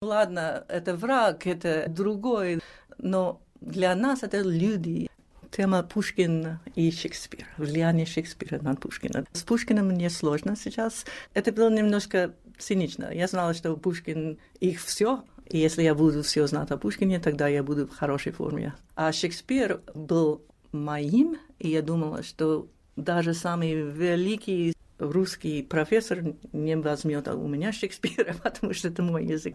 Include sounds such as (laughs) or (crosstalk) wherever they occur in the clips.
Ладно, это враг, это другой, но для нас это люди. Тема Пушкин и Шекспир, влияние Шекспира на Пушкина. С Пушкиным мне сложно сейчас. Это было немножко цинично. Я знала, что Пушкин их все, и если я буду все знать о Пушкине, тогда я буду в хорошей форме. А Шекспир был моим, и я думала, что даже самый великий русский профессор не возьмет у меня Шекспира, (laughs) потому что это мой язык.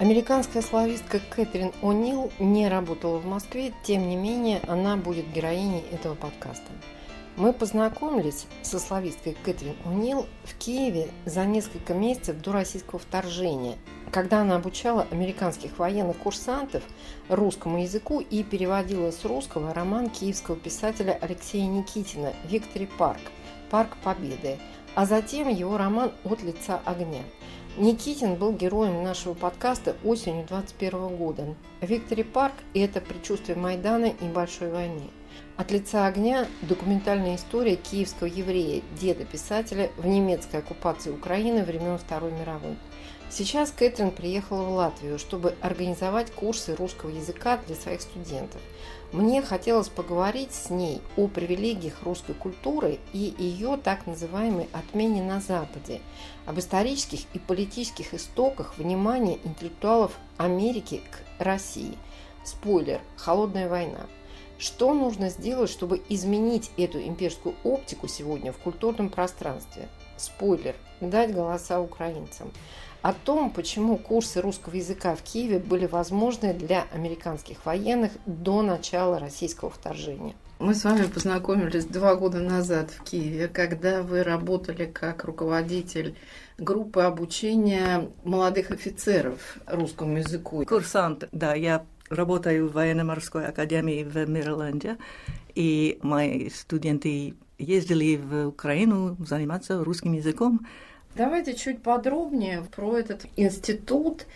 Американская славистка Кэтрин О'Нил не работала в Москве, тем не менее она будет героиней этого подкаста. Мы познакомились со слависткой Кэтрин О'Нил в Киеве за несколько месяцев до российского вторжения, когда она обучала американских военных курсантов русскому языку и переводила с русского роман киевского писателя Алексея Никитина «Виктори Парк. Парк Победы», а затем его роман «От лица огня». Никитин был героем нашего подкаста осенью 2021 года. Виктори Парк – это предчувствие Майдана и Большой войны. От лица огня – документальная история киевского еврея, деда писателя в немецкой оккупации Украины времен Второй мировой. Сейчас Кэтрин приехала в Латвию, чтобы организовать курсы русского языка для своих студентов. Мне хотелось поговорить с ней о привилегиях русской культуры и ее так называемой отмене на Западе, об исторических и политических истоках внимания интеллектуалов Америки к России. Спойлер – холодная война. Что нужно сделать, чтобы изменить эту имперскую оптику сегодня в культурном пространстве? Спойлер – дать голоса украинцам о том, почему курсы русского языка в Киеве были возможны для американских военных до начала российского вторжения. Мы с вами познакомились два года назад в Киеве, когда вы работали как руководитель группы обучения молодых офицеров русскому языку. Курсант, да, я работаю в военно-морской академии в Мэриленде, и мои студенты ездили в Украину заниматься русским языком. Давайте чуть подробнее про этот институт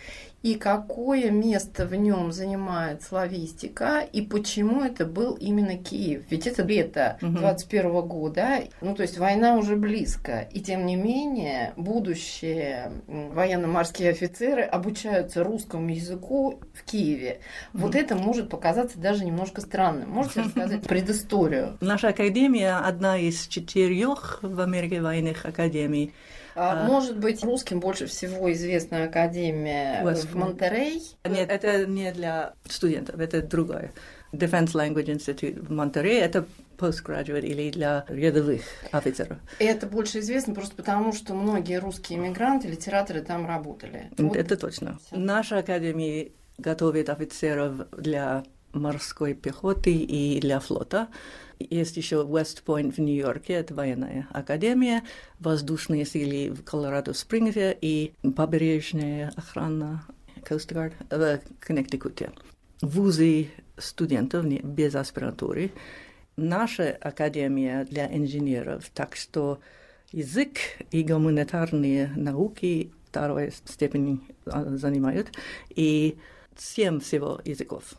и какое место в нем занимает славистика и почему это был именно Киев. Ведь это лето угу. 21 года, ну то есть война уже близко, и тем не менее будущие военно-морские офицеры обучаются русскому языку в Киеве. Вот это может показаться даже немножко странным. Можете рассказать (laughs) предысторию? Наша академия одна из четырех в Америке военных академий. А, может быть, русским больше всего известна Академия West в Монтерей? Нет, это не для студентов, это другое. Defense Language Institute в Монтерее – это postgraduate или для рядовых офицеров. Это больше известно просто потому, что многие русские иммигранты, литераторы там работали. Вот. Это точно. Наша академия готовит офицеров для морской пехоты и для флота. Есть еще Point в Нью-Йорке, это военная академия, воздушные силы в Колорадо-Спрингсе и побережная охрана Coast Guard в Коннектикуте. Вузы студентов без аспирантуры. Наша академия для инженеров, так что язык и гуманитарные науки второй степени занимают, и семь всего языков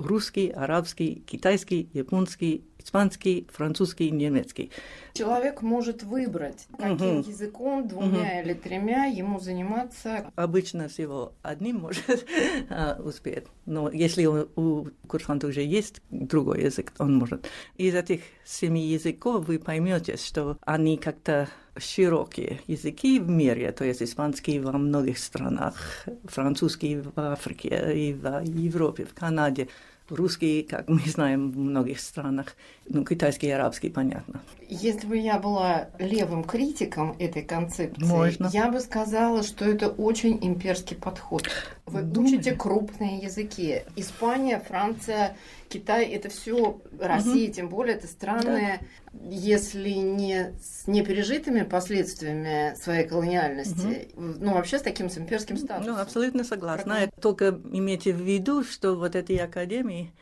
русский, арабский, китайский, японский, испанский, французский, немецкий. Человек может выбрать, каким угу. языком, двумя угу. или тремя ему заниматься. Обычно всего одним может (laughs) а, успеть. Но если у, у курсанта уже есть другой язык, он может. Из этих семи языков вы поймете, что они как-то широкие языки в мире, то есть испанский во многих странах, французский в Африке и в Европе, в Канаде, русский, как мы знаем в многих странах, ну, китайский и арабский, понятно. Если бы я была левым критиком этой концепции, Можно. я бы сказала, что это очень имперский подход. Вы Думали? учите крупные языки. Испания, Франция Китай это все Россия, угу. тем более это страны, да. если не с непережитыми последствиями своей колониальности, угу. ну вообще с таким с имперским ну, статусом. Ну, абсолютно согласна. Как... Только имейте в виду, что вот эти академии,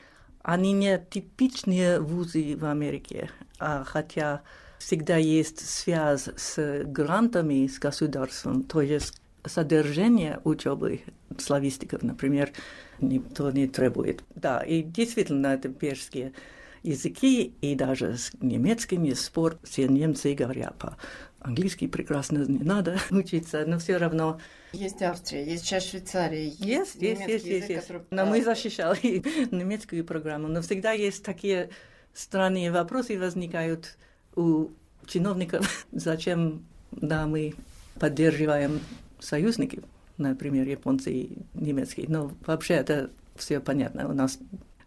они не типичные вузы в Америке, а хотя всегда есть связь с грантами, с государством, то есть содержание учебы славистиков, например, никто не требует. Да, и действительно, это перские языки, и даже с немецким спор, все немцы говорят по-английски прекрасно, не надо (laughs) учиться, но все равно есть Австрия, есть часть Швейцарии, есть, есть, есть, есть, язык, есть. Который... Но мы защищали (laughs) немецкую программу, но всегда есть такие странные вопросы возникают у чиновников, (laughs) зачем да, мы поддерживаем союзников, например, японцы и немецкие. Но вообще это все понятно. У нас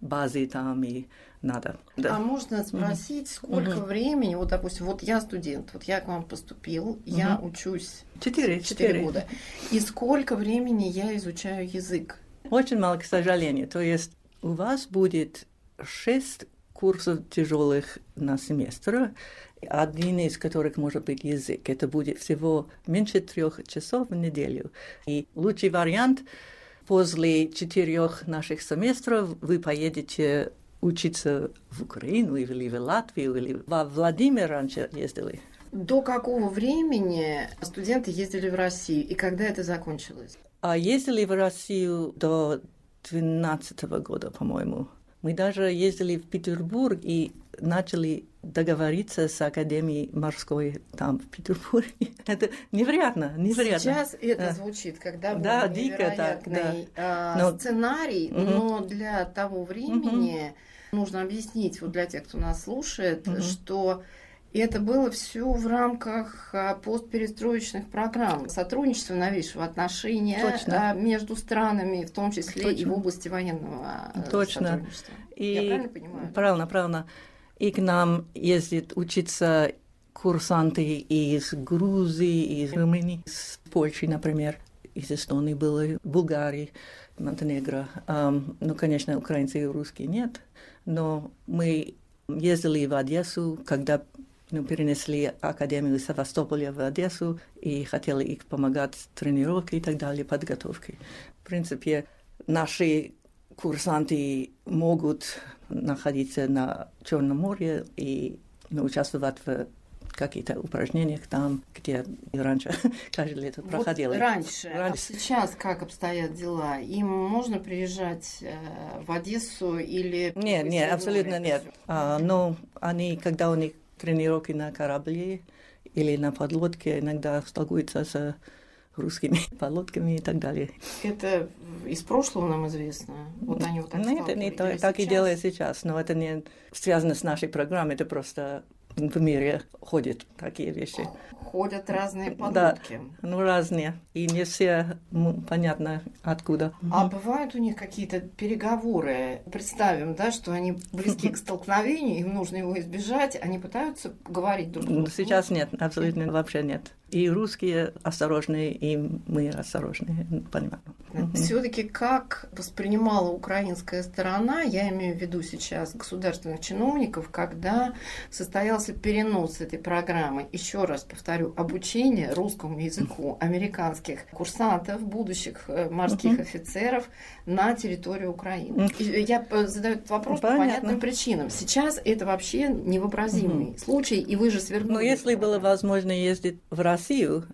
базы там и надо. Да. А можно спросить, сколько угу. времени, вот, допустим, вот я студент, вот я к вам поступил, угу. я учусь четыре, четыре года, и сколько времени я изучаю язык? Очень мало, к сожалению. То есть у вас будет шесть курсов тяжелых на семестр, один из которых может быть язык. Это будет всего меньше трех часов в неделю. И лучший вариант после четырех наших семестров вы поедете учиться в Украину или в Латвию или во Владимир раньше ездили. До какого времени студенты ездили в Россию и когда это закончилось? А ездили в Россию до 2012 года, по-моему. Мы даже ездили в Петербург и начали договориться с Академией морской там, в Петербурге. (laughs) Это невероятно, невероятно. Сейчас это да. звучит, когда был да, дико, так, да. А, но... сценарий, угу. но для того времени угу. нужно объяснить, вот для тех, кто нас слушает, угу. что и это было все в рамках а, постперестроечных программ. Сотрудничество новейшего отношения Точно. А, между странами, в том числе Точно. и в области военного а, Точно. сотрудничества. И... Я правильно понимаю? Правильно, правильно. И к нам ездят учиться курсанты из Грузии, из Румынии, из Польши, например, из Эстонии было, Булгарии, Монтенегро. Ну, конечно, украинцы и русские нет, но мы ездили в Одессу, когда ну, перенесли Академию Севастополя в Одессу и хотели их помогать тренировке и так далее, подготовке. В принципе, наши курсанты могут находиться на Черном море и ну, участвовать в каких-то упражнениях там, где раньше (laughs) каждое лето проходило. Вот раньше, раньше. А сейчас как обстоят дела? Им можно приезжать э, в Одессу или... Нет, нет, абсолютно нет. А, но они, когда у них тренировки на корабле или на подлодке иногда сталкиваются с русскими (laughs) подлодками и так далее. Это из прошлого нам известно? Вот они вот так Нет, это не то, так и делают сейчас, но это не связано с нашей программой, это просто в мире ходят такие вещи. Ходят разные подлодки. Да, ну разные. И не все понятно откуда. А бывают у них какие-то переговоры? Представим, да, что они близки к столкновению, им нужно его избежать, они пытаются говорить друг с другом? Сейчас нет, абсолютно вообще нет и русские осторожные, и мы осторожные, понимаю. Все-таки как воспринимала украинская сторона, я имею в виду сейчас государственных чиновников, когда состоялся перенос этой программы, еще раз повторю, обучение русскому языку американских курсантов, будущих э, морских uh-huh. офицеров на территорию Украины. Uh-huh. Я э, задаю этот вопрос Понятно. по понятным причинам. Сейчас это вообще невообразимый uh-huh. случай, и вы же свернули. Но если было возможно ездить в Россию, Россию,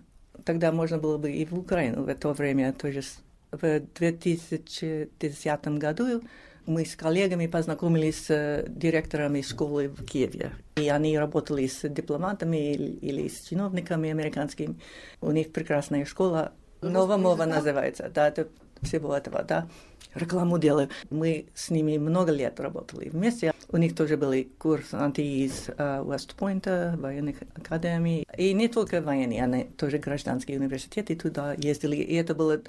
тогда можно было бы и в Украину в это время. То есть в 2010 году мы с коллегами познакомились с директорами школы в Киеве. И они работали с дипломатами или с чиновниками американскими. У них прекрасная школа. Новомова называется. Да, это всего этого, да рекламу делаю. Мы с ними много лет работали вместе. У них тоже были курсанты из Уэстпойнта, uh, военных академий. И не только военные, они тоже гражданские университеты туда ездили. И это было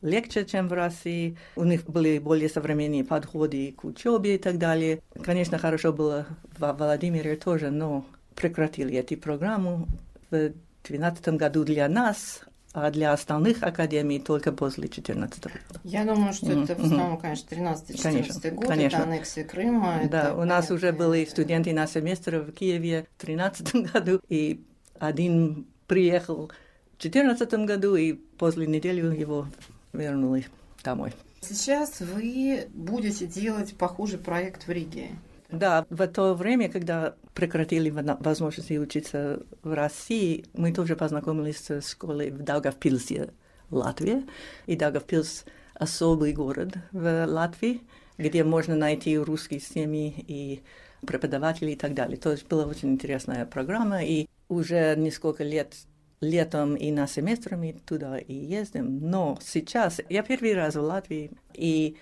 легче, чем в России. У них были более современные подходы к учебе и так далее. Конечно, хорошо было в Владимире тоже, но прекратили эту программу. В 2012 году для нас а для остальных академий только после 14 года. Я думаю, что mm-hmm. это в основном, конечно, 13-14 год, конечно. это аннексия Крыма. Да, у нас уже были студенты на семестр в Киеве в 13 (laughs) году, и один приехал в 14 году, и после недели его вернули домой. Сейчас вы будете делать похожий проект в Риге. Да, в то время, когда прекратили возможности учиться в России, мы тоже познакомились с школой в Даугавпилсе, Латвия. И Даугавпилс – особый город в Латвии, где можно найти русские семьи и преподавателей и так далее. То есть была очень интересная программа, и уже несколько лет летом и на семестр мы туда и ездим. Но сейчас я первый раз в Латвии, и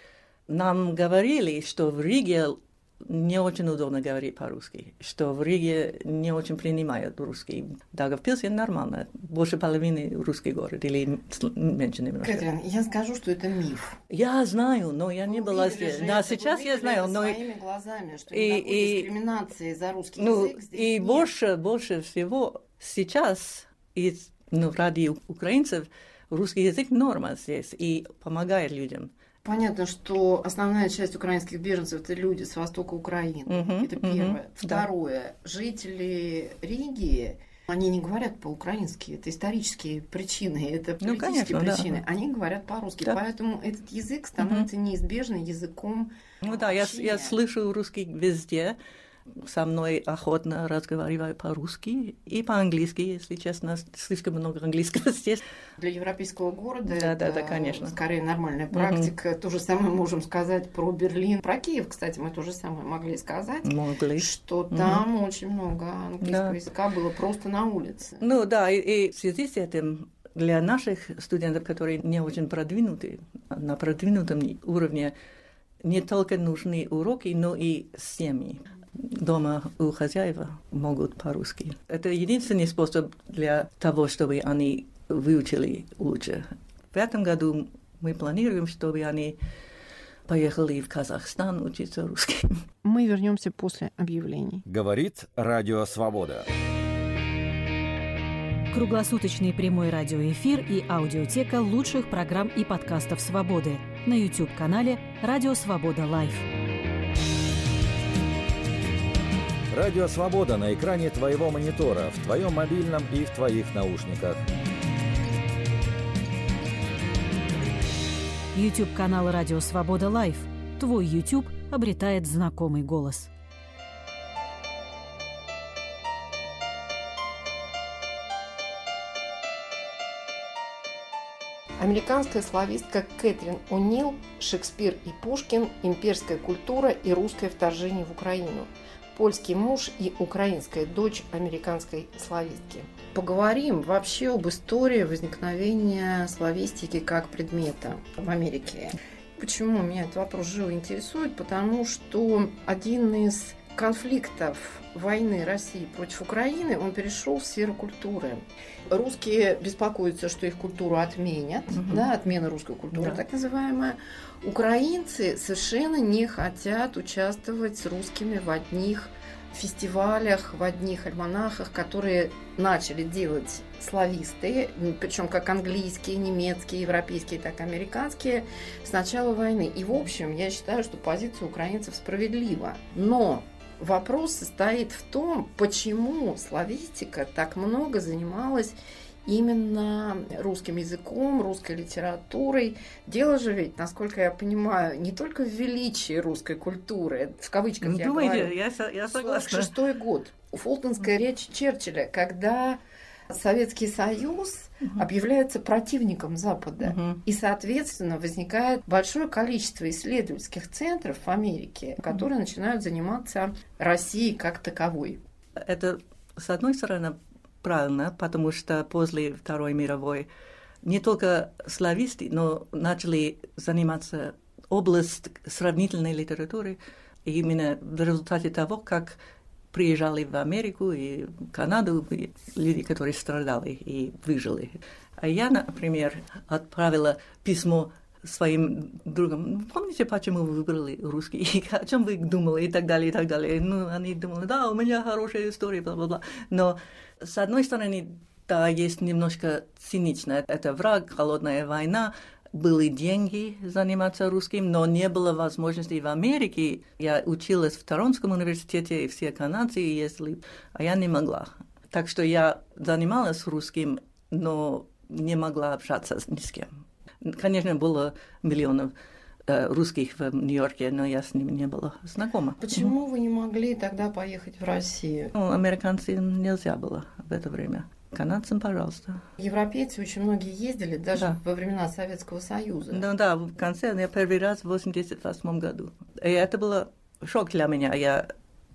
нам говорили, что в Риге не очень удобно говорить по-русски, что в Риге не очень принимают русский. Дагавпилс нормально, больше половины русский город или меньше немножко. Кэтрин, я скажу, что это миф. Я знаю, но я не была здесь. Да, сейчас я знаю, но... своими глазами, что и, и, дискриминации за русский ну, язык здесь И нет. больше, больше всего сейчас, и, ну, ради украинцев, русский язык норма здесь и помогает людям. Понятно, что основная часть украинских беженцев это люди с востока Украины. Uh-huh, это первое. Uh-huh, Второе. Да. Жители Риги, они не говорят по-украински. Это исторические причины, это политические ну, конечно, причины. Да. Они говорят по-русски. Да. Поэтому этот язык становится uh-huh. неизбежно языком. Ну да, я, я слышу русский везде со мной охотно разговаривают по-русски и по-английски, если честно, слишком много английского (laughs) здесь. Для европейского города да, это да, да, конечно. скорее нормальная практика. Угу. То же самое можем сказать про Берлин. Про Киев, кстати, мы то же самое могли сказать. Могли. Что там очень много английского да. языка было просто на улице. Ну да, и, и в связи с этим для наших студентов, которые не очень продвинуты, на продвинутом уровне, не только нужны уроки, но и семьи дома у хозяева могут по-русски. Это единственный способ для того, чтобы они выучили лучше. В этом году мы планируем, чтобы они поехали в Казахстан учиться русским. Мы вернемся после объявлений. Говорит Радио Свобода. Круглосуточный прямой радиоэфир и аудиотека лучших программ и подкастов «Свободы» на YouTube-канале «Радио Свобода Live». Радио «Свобода» на экране твоего монитора, в твоем мобильном и в твоих наушниках. YouTube-канал «Радио Свобода Live». Твой YouTube обретает знакомый голос. Американская славистка Кэтрин О'Нил, Шекспир и Пушкин, имперская культура и русское вторжение в Украину – польский муж и украинская дочь американской славистки. Поговорим вообще об истории возникновения славистики как предмета в Америке. Почему меня этот вопрос живо интересует? Потому что один из конфликтов войны России против Украины, он перешел в сферу культуры. Русские беспокоятся, что их культуру отменят, угу. да, отмена русской культуры, да. так называемая. Украинцы совершенно не хотят участвовать с русскими в одних фестивалях, в одних альманахах, которые начали делать слависты, причем как английские, немецкие, европейские, так и американские, с начала войны. И, в общем, я считаю, что позиция украинцев справедлива. Но вопрос состоит в том, почему славистика так много занималась именно русским языком, русской литературой. Дело же ведь, насколько я понимаю, не только в величии русской культуры, в кавычках ну, я думаете, говорю. Я, я согласна. Шестой год. Фултонская речь Черчилля, когда Советский Союз угу. объявляется противником Запада. Угу. И, соответственно, возникает большое количество исследовательских центров в Америке, которые угу. начинают заниматься Россией как таковой. Это, с одной стороны, правильно, потому что после Второй мировой не только слависты, но начали заниматься область сравнительной литературы, именно в результате того, как приезжали в Америку и Канаду люди, которые страдали и выжили. А я, например, отправила письмо своим другом, помните, почему вы выбрали русский, (laughs) о чем вы думали и так далее, и так далее. Ну, они думали, да, у меня хорошая история, бла-бла-бла. Но, с одной стороны, Да, есть немножко цинично. Это враг, холодная война, были деньги заниматься русским, но не было возможности в Америке. Я училась в Торонском университете, и все канадцы ездили, а я не могла. Так что я занималась русским, но не могла общаться ни с кем. Конечно, было миллионов э, русских в Нью-Йорке, но я с ними не была знакома. Почему вы не могли тогда поехать в Россию? Ну, американцы нельзя было в это время. Канадцам, пожалуйста. Европейцы очень многие ездили, даже да. во времена Советского Союза. Ну да, в конце, я первый раз в 88 году. И это было шок для меня. Я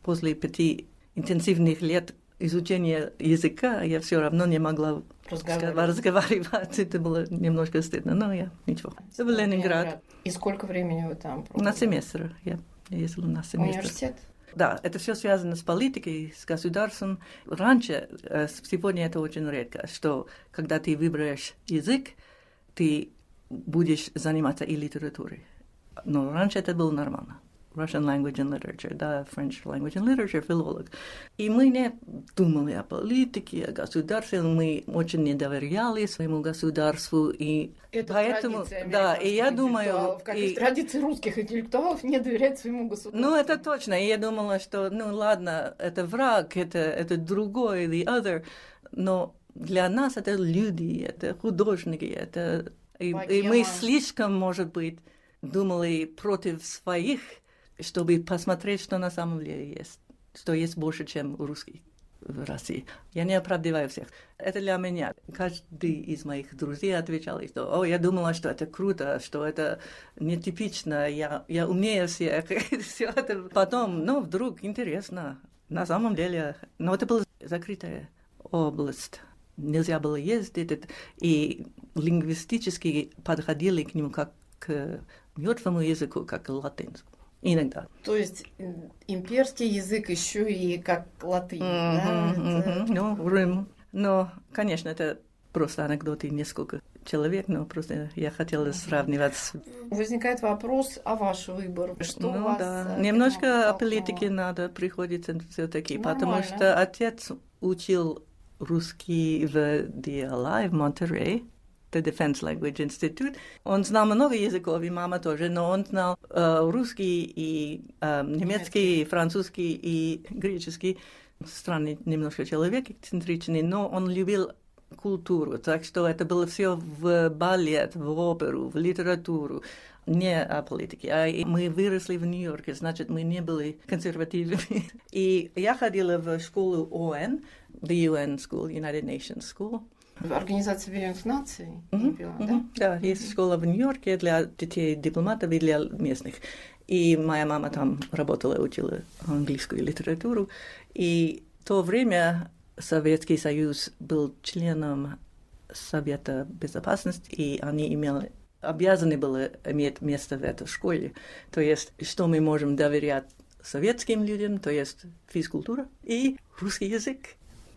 после пяти интенсивных лет изучения языка я все равно не могла разговаривать. разговаривать. Это было немножко стыдно, но я ничего. Это был Ленинград. И сколько времени вы там пробовали? На семестр. Я ездила на семестр. Университет? Да, это все связано с политикой, с государством. Раньше, э, сегодня это очень редко, что когда ты выбираешь язык, ты будешь заниматься и литературой. Но раньше это было нормально. Russian language and literature, да, French language and literature, филолог. И мы не думали о политике, о государстве, мы очень не доверяли своему государству, и это поэтому, да, и я думаю... Как и, и традиции русских интеллектуалов не доверять своему государству. Ну, это точно, и я думала, что, ну, ладно, это враг, это, это другой, the other, но для нас это люди, это художники, это... И, и мы слишком, может быть, думали против своих чтобы посмотреть, что на самом деле есть, что есть больше, чем русский в России. Я не оправдываю всех. Это для меня. Каждый из моих друзей отвечал, что «О, я думала, что это круто, что это нетипично, я, я умнее всех». (laughs) Все это потом, ну, вдруг интересно. На самом деле, но это была закрытая область. Нельзя было ездить, и лингвистически подходили к нему как к мертвому языку, как к латинскому. Иногда. То есть имперский язык еще и как латынь, mm-hmm, да? Mm-hmm. Ну, Рим. Но, конечно, это просто анекдоты несколько человек, но просто я хотела сравнивать. Возникает вопрос о ваш выбор. Что ну, вас да. Немножко о политике надо приходится все-таки, потому что отец учил русский в DLI в Монтерей. The Defense Language Institute. Он знал много языков, и мама тоже, но он знал э, русский и э, немецкий, французский и греческий. Странный немножко человек, эксцентричный, но он любил культуру, так что это было все в балет, в оперу, в литературу, не о политике. А мы выросли в Нью-Йорке, значит, мы не были консервативными. (laughs) И я ходила в школу ОН, the UN School, United Nations School, Организация Объединенных Наций, угу, поняла, угу. да? Да, есть школа в Нью-Йорке для детей дипломатов и для местных. И моя мама там работала, учила английскую литературу. И в то время Советский Союз был членом Совета Безопасности, и они имели обязаны были иметь место в этой школе. То есть, что мы можем доверять советским людям, то есть физкультура и русский язык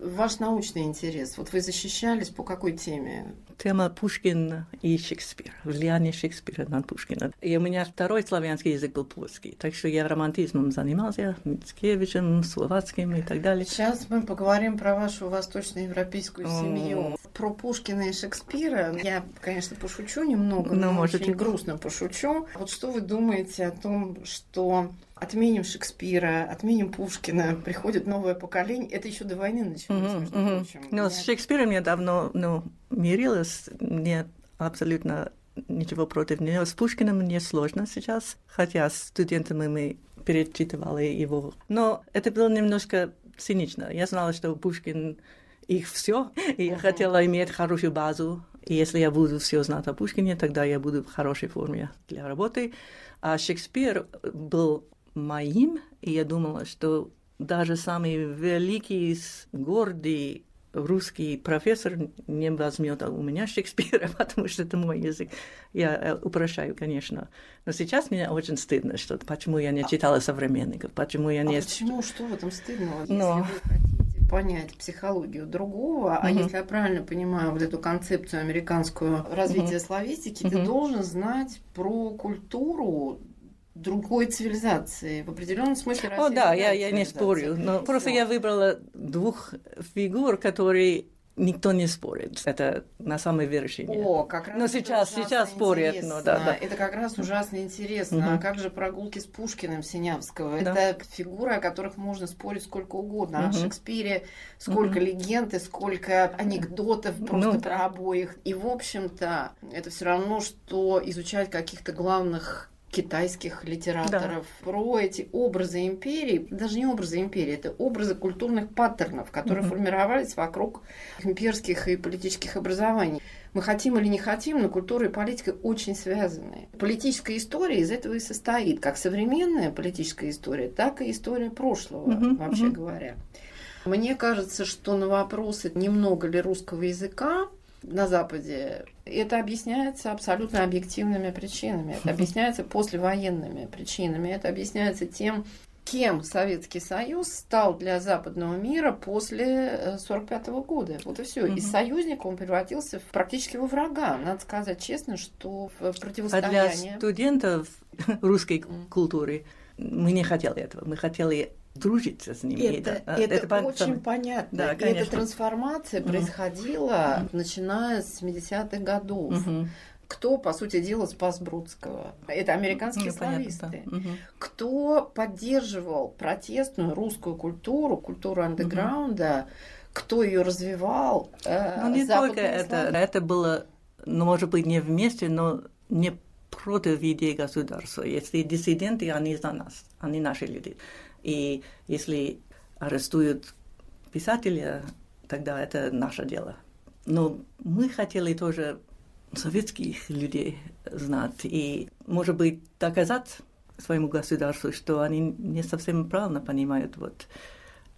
ваш научный интерес? Вот вы защищались по какой теме? Тема Пушкина и Шекспира, влияние Шекспира на Пушкина. И у меня второй славянский язык был польский, так что я романтизмом занимался, Мицкевичем, словацким и так далее. Сейчас мы поговорим про вашу восточноевропейскую семью. Про Пушкина и Шекспира я, конечно, пошучу немного, но, но может, очень грустно пошучу. Вот что вы думаете о том, что отменим Шекспира, отменим Пушкина, приходит новое поколение. Это еще до войны началось, между прочим. Ну, с Шекспиром я давно ну, мирилась, нет абсолютно ничего против нее. С Пушкиным мне сложно сейчас, хотя с студентами мы перечитывали его. Но это было немножко цинично. Я знала, что Пушкин их все, и я хотела иметь хорошую базу. И если я буду все знать о Пушкине, тогда я буду в хорошей форме для работы. А Шекспир был моим, и я думала, что даже самый великий, гордый русский профессор не возьмет у меня Шекспира, (laughs) потому что это мой язык. Я э, упрощаю, конечно. Но сейчас мне очень стыдно, что почему я не читала современников, почему я не... А почему? Что в этом стыдного? Если Но... вы хотите понять психологию другого, а если я правильно понимаю вот эту концепцию американскую развития угу. славистики, угу. ты должен знать про культуру другой цивилизации, в определенном смысле Россия О, да, я, я не спорю, но Всё. просто я выбрала двух фигур, которые никто не спорит. Это на самой вершине. О, как раз Но сейчас, сейчас спорят. Но, да, да. Это как раз ужасно интересно. Угу. А как же прогулки с Пушкиным Синявского? Да. Это фигуры, о которых можно спорить сколько угодно. Угу. О Шекспире сколько угу. легенд и сколько анекдотов просто ну, про да. обоих. И, в общем-то, это все равно, что изучать каких-то главных китайских литераторов, да. про эти образы империи, даже не образы империи, это образы культурных паттернов, которые mm формировались вокруг имперских и политических образований. Мы хотим или не хотим, но культура и политика очень связаны. Политическая история из этого и состоит, как современная политическая история, так и история прошлого, mm вообще mm говоря. Мне кажется, что на вопросы, немного ли русского языка, на Западе, это объясняется абсолютно объективными причинами. Это (laughs) объясняется послевоенными причинами. Это объясняется тем, кем Советский Союз стал для западного мира после 1945 э, года. Вот и все. Угу. Из союзника он превратился в, практически во врага. Надо сказать честно, что в противостояние... А для студентов (laughs) русской культуры мы не хотели этого. Мы хотели дружиться с ними. Это, это, это, это очень понятно. Да, и эта трансформация mm происходила, mm начиная с 70-х годов. Mm-hmm. Кто, по сути дела, спас Бродского? Это американские ну, слависты. Понятно, да. угу. Кто поддерживал протестную русскую культуру, культуру андеграунда, угу. кто ее развивал? Э, ну, не только это. Это было, ну, может быть, не вместе, но не против идеи государства. Если диссиденты, они за нас, они наши люди. И если арестуют писателя, тогда это наше дело. Но мы хотели тоже советских людей знать и, может быть, доказать своему государству, что они не совсем правильно понимают вот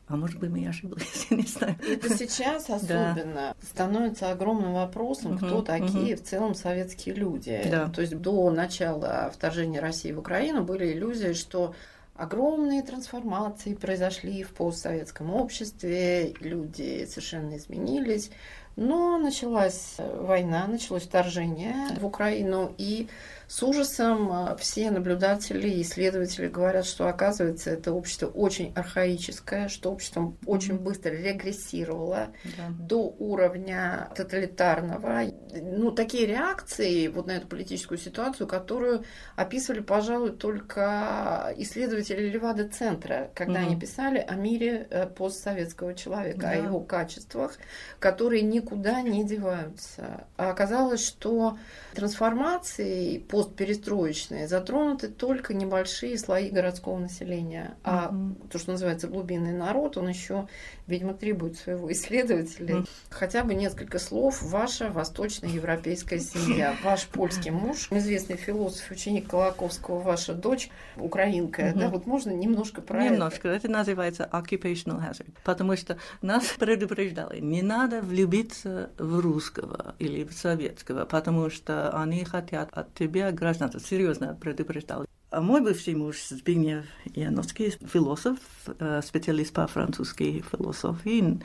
а может быть, мы ошиблись, (laughs) я не знаю. Это сейчас особенно да. становится огромным вопросом, кто угу, такие угу. в целом советские люди. Да. То есть до начала вторжения России в Украину были иллюзии, что огромные трансформации произошли в постсоветском обществе, люди совершенно изменились. Но началась война, началось вторжение в Украину, и с ужасом а, все наблюдатели и исследователи говорят, что оказывается это общество очень архаическое, что общество очень быстро регрессировало да. до уровня тоталитарного. Ну, такие реакции вот на эту политическую ситуацию, которую описывали, пожалуй, только исследователи Левада-центра, когда угу. они писали о мире э, постсоветского человека, да. о его качествах, которые никуда не деваются. А оказалось, что трансформации постперестроечные затронуты только небольшие слои городского населения. А угу. то, что называется глубинный народ, он еще, видимо, требует своего (laughs) исследователя. Угу. Хотя бы несколько слов. Ваша восточноевропейская семья, ваш польский муж, известный философ, ученик Колоковского, ваша дочь, украинка. Угу. Да, вот можно немножко про Немножко. Это, это называется occupational hazard. Потому что нас (laughs) предупреждали, не надо влюбиться в русского или в советского, потому что они хотят от тебя гражданство. Серьезно предупреждал. А мой бывший муж Збигнев Яновский, философ, э, специалист по французской философии,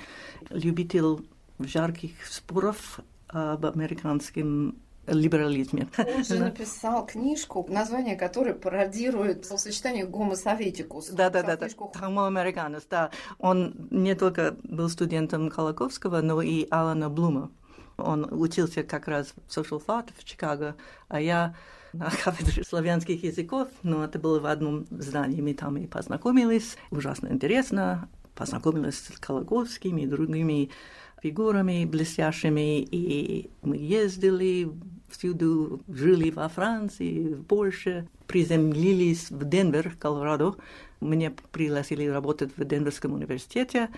любитель жарких споров об американском либерализме. Он же написал книжку, название которой пародирует сочетание Homo советикус. Да, да, да, да. Homo americanus, да. Он не только был студентом Колоковского, но и Алана Блума. Он учился как раз в Social Thought в Чикаго, а я на (laughs) кафедре славянских языков, но это было в одном здании, мы там и познакомились. Ужасно интересно, познакомились с Колоковскими и другими фигурами блестящими, и мы ездили всюду, жили во Франции, в Польше, приземлились в Денвер, Колорадо. Мне пригласили работать в Денверском университете,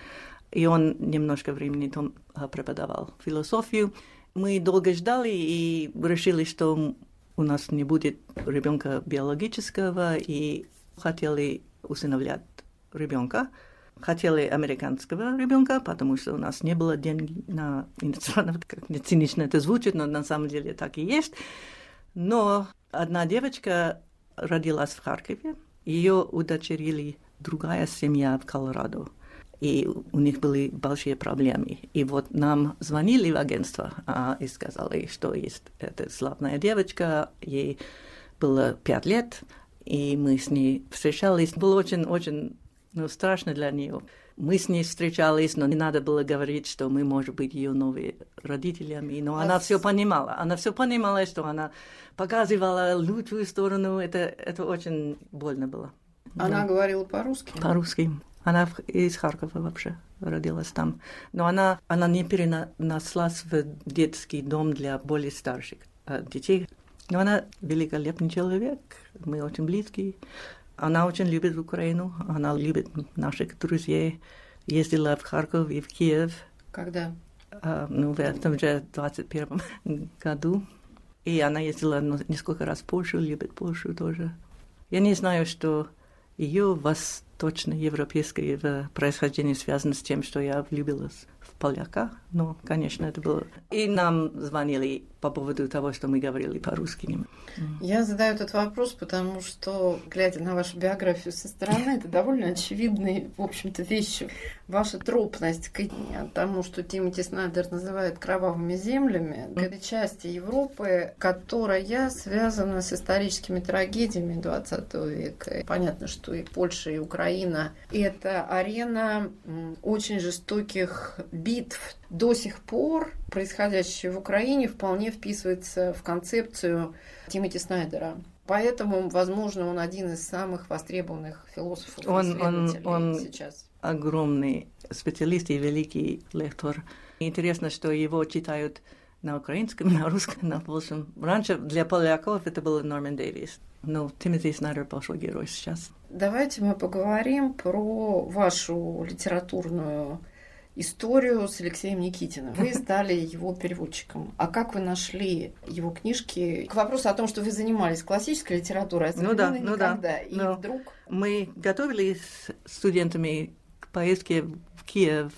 и он немножко времени там а, преподавал философию. Мы долго ждали и решили, что у нас не будет ребенка биологического, и хотели усыновлять ребенка. Хотели американского ребенка, потому что у нас не было денег на иностранного, (laughs) как не цинично это звучит, но на самом деле так и есть. Но одна девочка родилась в Харькове, ее удочерили другая семья в Колорадо и у них были большие проблемы. И вот нам звонили в агентство а, и сказали, что есть эта славная девочка, ей было пять лет, и мы с ней встречались. Было очень-очень ну, страшно для нее. мы с ней встречались, но не надо было говорить, что мы, может быть, ее новые родителями. Но а она все понимала. Она все понимала, что она показывала лучшую сторону. Это, это очень больно было. Она да. говорила по-русски? По-русски. Она из Харькова вообще родилась там. Но она, она не перенеслась в детский дом для более старших э, детей. Но она великолепный человек. Мы очень близкие. Она очень любит Украину, она любит наших друзей. Ездила в Харьков и в Киев. Когда? А, ну, в этом же 21 году. И она ездила несколько раз в Польшу, любит Польшу тоже. Я не знаю, что ее восточноевропейское происхождение связано с тем, что я влюбилась в поляка. Ну, конечно, это было. И нам звонили по поводу того, что мы говорили по-русски. Я задаю этот вопрос, потому что, глядя на вашу биографию со стороны, это довольно очевидные, в общем-то, вещи. Ваша тропность к тому, что Тимоти Снайдер называет кровавыми землями, к этой части Европы, которая связана с историческими трагедиями XX века. Понятно, что и Польша, и Украина – это арена очень жестоких битв, до сих пор происходящее в Украине вполне вписывается в концепцию Тимоти Снайдера. Поэтому, возможно, он один из самых востребованных философов он, он, он сейчас. огромный специалист и великий лектор. Интересно, что его читают на украинском, (laughs) на русском, на польском. Раньше для поляков это был Норман Дэвис. Но Тимоти Снайдер большой герой сейчас. Давайте мы поговорим про вашу литературную историю с Алексеем Никитиным. Вы (laughs) стали его переводчиком. А как вы нашли его книжки? К вопросу о том, что вы занимались классической литературой, а ну да, ну да. И Но вдруг... Мы готовились с студентами к поездке в Киев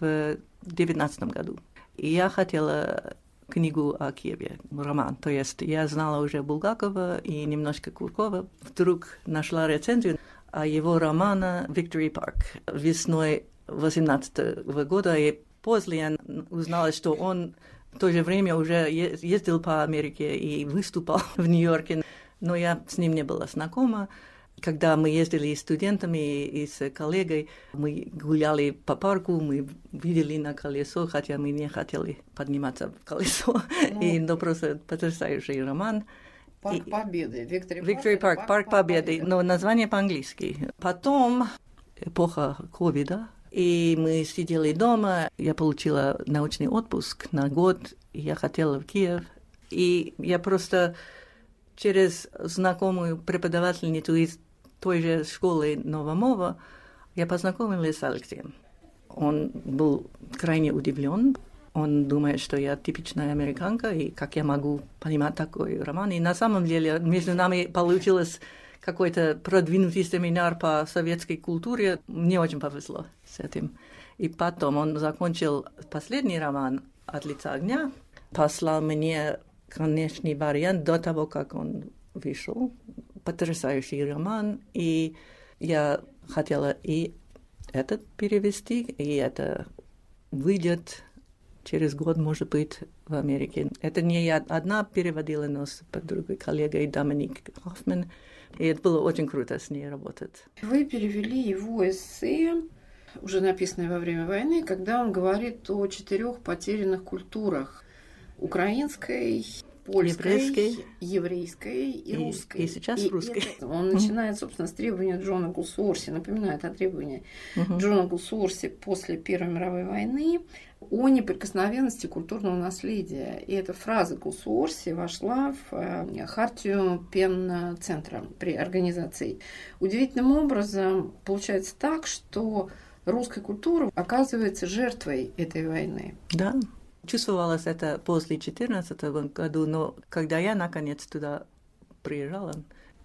в 2019 году. И я хотела книгу о Киеве, роман. То есть я знала уже Булгакова и немножко Куркова. Вдруг нашла рецензию о его романа «Victory Park» весной 18 года, и после я узнала, что он в то же время уже ездил по Америке и выступал (laughs) в Нью-Йорке, но я с ним не была знакома. Когда мы ездили с студентами и с коллегой, мы гуляли по парку, мы видели на колесо, хотя мы не хотели подниматься в колесо. (laughs) Ну, и, но просто потрясающий роман. Парк и, Победы. Victory, Victory Park, Парк, Парк Победы, Победы, но название по-английски. Потом эпоха ковида, и мы сидели дома, я получила научный отпуск на год, я хотела в Киев. И я просто через знакомую преподавательницу из той же школы Новомова я познакомилась с Алексеем. Он был крайне удивлен. Он думает, что я типичная американка, и как я могу понимать такой роман. И на самом деле между нами получилось какой-то продвинутый семинар по советской культуре. Мне очень повезло с этим. И потом он закончил последний роман «От лица огня», послал мне конечный вариант до того, как он вышел. Потрясающий роман. И я хотела и этот перевести, и это выйдет через год, может быть, в Америке. Это не я одна переводила, но с другой коллегой Доминик Хоффман. И это было очень круто с ней работать. Вы перевели его эссе, уже написанное во время войны, когда он говорит о четырех потерянных культурах. Украинской, польской, еврейской, еврейской и, и русской. И сейчас и русской. Это, он начинает, собственно, с требования Джона Гулсуорси, напоминает о требовании uh-huh. Джона Гулсуорси после Первой мировой войны о неприкосновенности культурного наследия. И эта фраза Гулсуорси вошла в э, хартию Пен-центра при организации. Удивительным образом получается так, что русская культура оказывается жертвой этой войны. Да, чувствовалось это после 2014 года, но когда я наконец туда приезжала,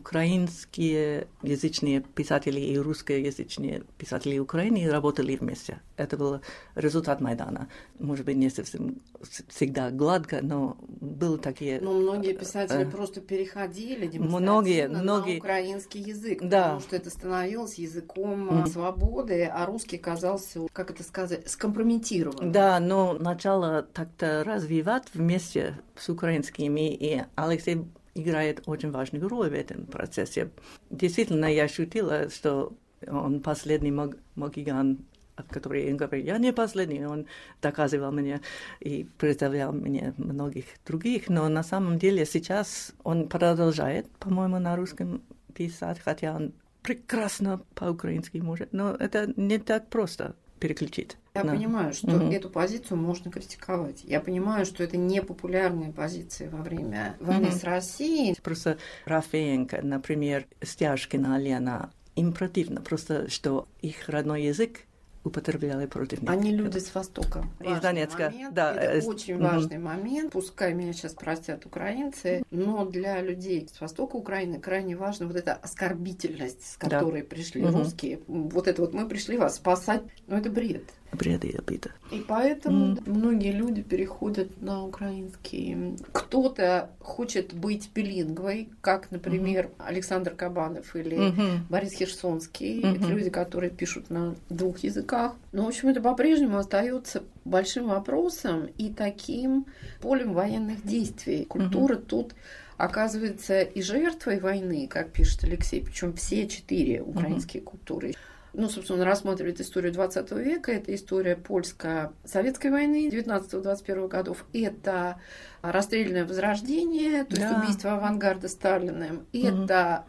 украинские язычные писатели и русскоязычные писатели Украины работали вместе. Это был результат Майдана. Может быть, не совсем всегда гладко, но были такие... Но многие писатели э, просто переходили многие, многие... на украинский язык, да. потому что это становилось языком mm. свободы, а русский казался, как это сказать, скомпрометированным. Да, но начало так-то развивать вместе с украинскими, и Алексей играет очень важную роль в этом процессе. Действительно, я ощутила, что он последний мог, могиган который он говорит, я не последний, он доказывал мне и представлял мне многих других, но на самом деле сейчас он продолжает, по-моему, на русском писать, хотя он прекрасно по-украински может, но это не так просто переключить. Я да. понимаю, что угу. эту позицию можно критиковать. Я понимаю, что это не популярная позиция во время войны угу. с Россией. Просто Рафаенко, например, Стяжкина Лена, им противно просто, что их родной язык употребляли против них. Они люди с Востока. Из Донецка. Момент. Да. Это очень важный момент. Пускай меня сейчас простят украинцы, но для людей с Востока Украины крайне важна вот эта оскорбительность, с которой да. пришли угу. русские. Вот это вот мы пришли вас спасать. Ну это бред бреды и обида. И поэтому mm. многие люди переходят на украинский. Кто-то хочет быть билингвой, как, например, mm-hmm. Александр Кабанов или mm-hmm. Борис Херсонский. Mm-hmm. Это люди, которые пишут на двух языках. Но, в общем, это по-прежнему остается большим вопросом и таким полем военных действий. Культура mm-hmm. тут оказывается и жертвой войны, как пишет Алексей, причем все четыре украинские mm-hmm. культуры ну, собственно, он рассматривает историю 20 века, это история польско-советской войны 19-21 годов, это расстрельное возрождение, то да. есть убийство авангарда Сталиным, угу. это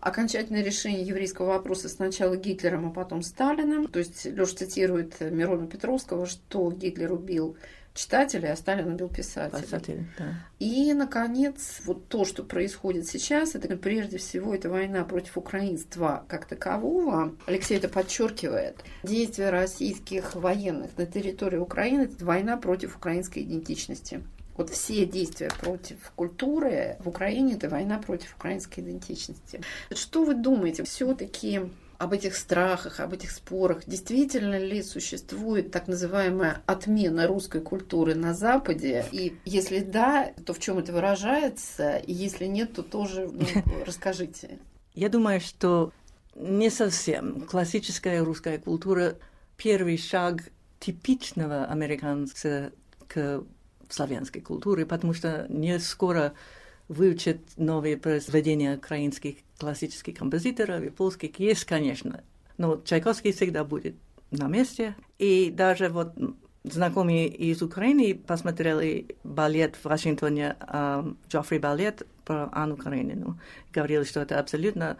окончательное решение еврейского вопроса сначала Гитлером, а потом Сталиным. То есть Леша цитирует Мирона Петровского, что Гитлер убил читателей, а Сталин убил писателей. Писатель, да. И, наконец, вот то, что происходит сейчас, это прежде всего это война против украинства как такового. Алексей это подчеркивает. Действия российских военных на территории Украины – это война против украинской идентичности. Вот все действия против культуры в Украине – это война против украинской идентичности. Что вы думаете, все-таки об этих страхах, об этих спорах. Действительно ли существует так называемая отмена русской культуры на Западе? И если да, то в чем это выражается? И если нет, то тоже ну, (laughs) расскажите. Я думаю, что не совсем. Классическая русская культура – первый шаг типичного американца к славянской культуре, потому что не скоро выучат новые произведения украинских классических композиторов и польских. Есть, конечно, но Чайковский всегда будет на месте. И даже вот знакомые из Украины посмотрели балет в Вашингтоне, uh, Джоффри балет про Анну Каренину. Говорили, что это абсолютно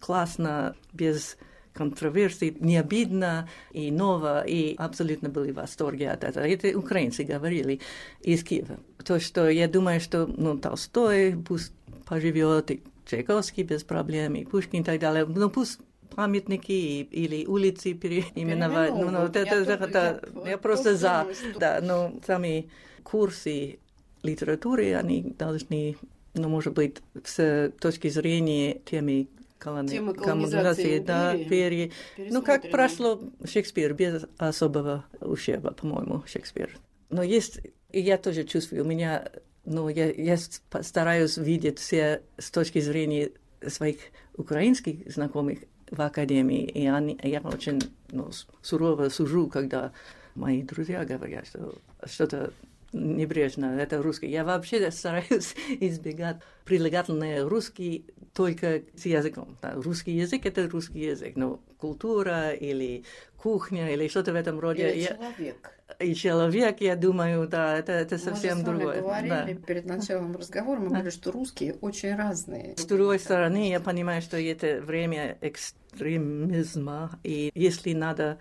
классно, без контроверсий, не обидно и ново, и абсолютно были в восторге от этого. Это украинцы говорили из Киева. То, что я думаю, что ну, Толстой пусть поживет, и Чайковский без проблем, и Пушкин и так далее. Ну, пусть памятники или улицы переименовать. Ну, ну, это, это, это, я, я просто за. Да, но сами курсы литературы, они должны, ну, может быть, с точки зрения темы колони... колонизации, да, пере... Ну, как прошло Шекспир, без особого ущерба, по-моему, Шекспир. Но есть, и я тоже чувствую, у меня, ну, я, я стараюсь видеть все с точки зрения своих украинских знакомых в академии, и они, я очень ну, сурово сужу, когда мои друзья говорят, что что-то небрежно, это русский. Я вообще стараюсь (laughs) избегать прилагательные русский только с языком. Да, русский язык – это русский язык, но культура или кухня или что-то в этом роде. Или человек. И человек, я думаю, да, это, это совсем мы другое. Мы говорили да. перед началом разговора, мы говорили, что русские очень разные. С другой стороны, я понимаю, что это время экстремизма, и если надо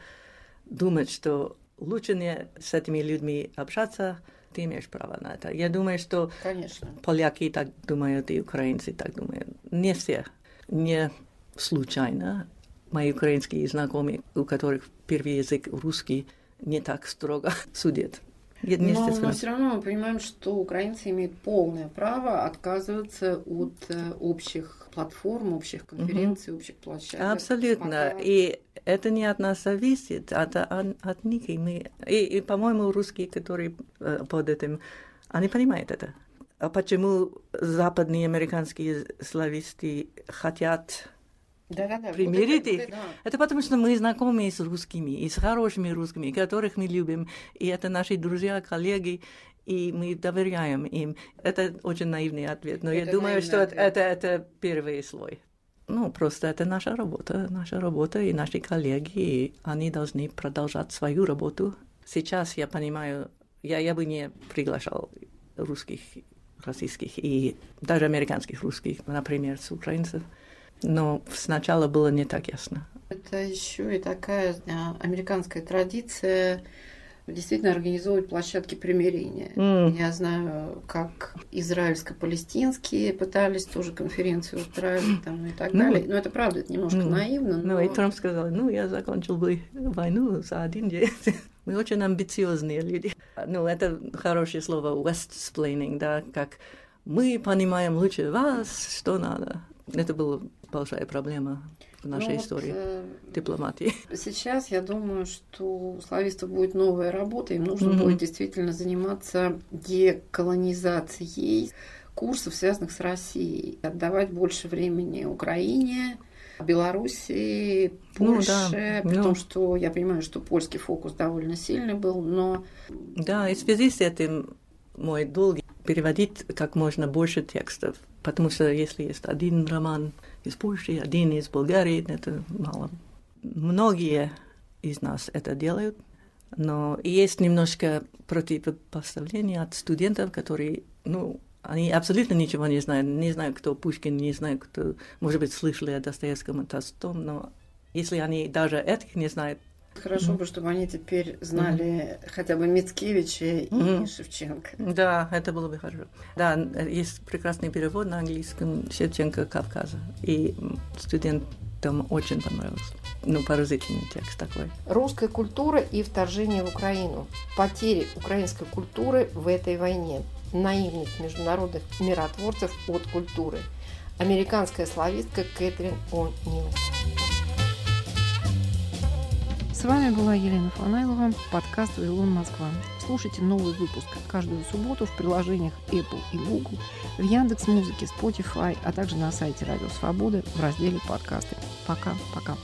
думать, что лучше не с этими людьми общаться, ты имеешь право на это. Я думаю, что Конечно. поляки так думают, и украинцы так думают. Не все. Не случайно мои украинские знакомые, у которых первый язык русский, не так строго (laughs) судят. Но, но все равно мы понимаем, что украинцы имеют полное право отказываться от э, общих платформ, общих конференций, угу. общих площадок. Абсолютно. Пока... И это не от нас зависит, это от, от них. И, мы, и, и, по-моему, русские, которые э, под этим, они понимают это. А почему западные американские слависты хотят да, да, да. примирить их. да. это потому, что мы знакомы с русскими, и с хорошими русскими, которых мы любим, и это наши друзья, коллеги, и мы доверяем им. Это очень наивный ответ, но это я думаю, что ответ. это, это первый слой. Ну, просто это наша работа, наша работа и наши коллеги, и они должны продолжать свою работу. Сейчас я понимаю, я, я бы не приглашал русских, российских и даже американских русских, например, с украинцев. Но сначала было не так ясно. Это еще и такая а, американская традиция действительно организовывать площадки примирения. Mm. Я знаю, как израильско-палестинские пытались тоже конференцию устраивать там, и так ну, далее. Но это правда, это немножко mm. наивно. Но... Ну, и Трамп сказал, ну, я закончил бы войну за один день. (laughs) Мы очень амбициозные люди. Ну, это хорошее слово west-splaining, да, как мы понимаем лучше вас, что надо. Это была большая проблема в нашей ну, истории вот, э, дипломатии. (laughs) Сейчас я думаю, что у славистов будет новая работа, им нужно mm-hmm. будет действительно заниматься деколонизацией курсов, связанных с Россией, отдавать больше времени Украине, Белоруссии, Польше, ну, да, при ну. что я понимаю, что польский фокус довольно сильный был, но... Да, и в связи с этим мой долг переводить как можно больше текстов, потому что если есть один роман из Польши, один из Болгарии, это мало. Многие из нас это делают, но есть немножко противопоставление от студентов, которые, ну, они абсолютно ничего не знают, не знают, кто Пушкин, не знают, кто, может быть, слышали о Достоевском и Толстом, но если они даже этих не знают, Хорошо mm-hmm. бы, чтобы они теперь знали mm-hmm. хотя бы Мицкевича и Шевченко. Да, это было бы хорошо. Да, есть прекрасный перевод на английском Шевченко Кавказа. И студентам очень понравился. Ну, поразительный текст такой. Русская культура и вторжение в Украину. Потери украинской культуры в этой войне. Наивность международных миротворцев от культуры. Американская славистка Кэтрин О'Нил. С вами была Елена Фанайлова, подкаст «Вавилон Москва». Слушайте новый выпуск каждую субботу в приложениях Apple и Google, в Яндекс Музыке, Spotify, а также на сайте Радио Свободы в разделе «Подкасты». Пока-пока.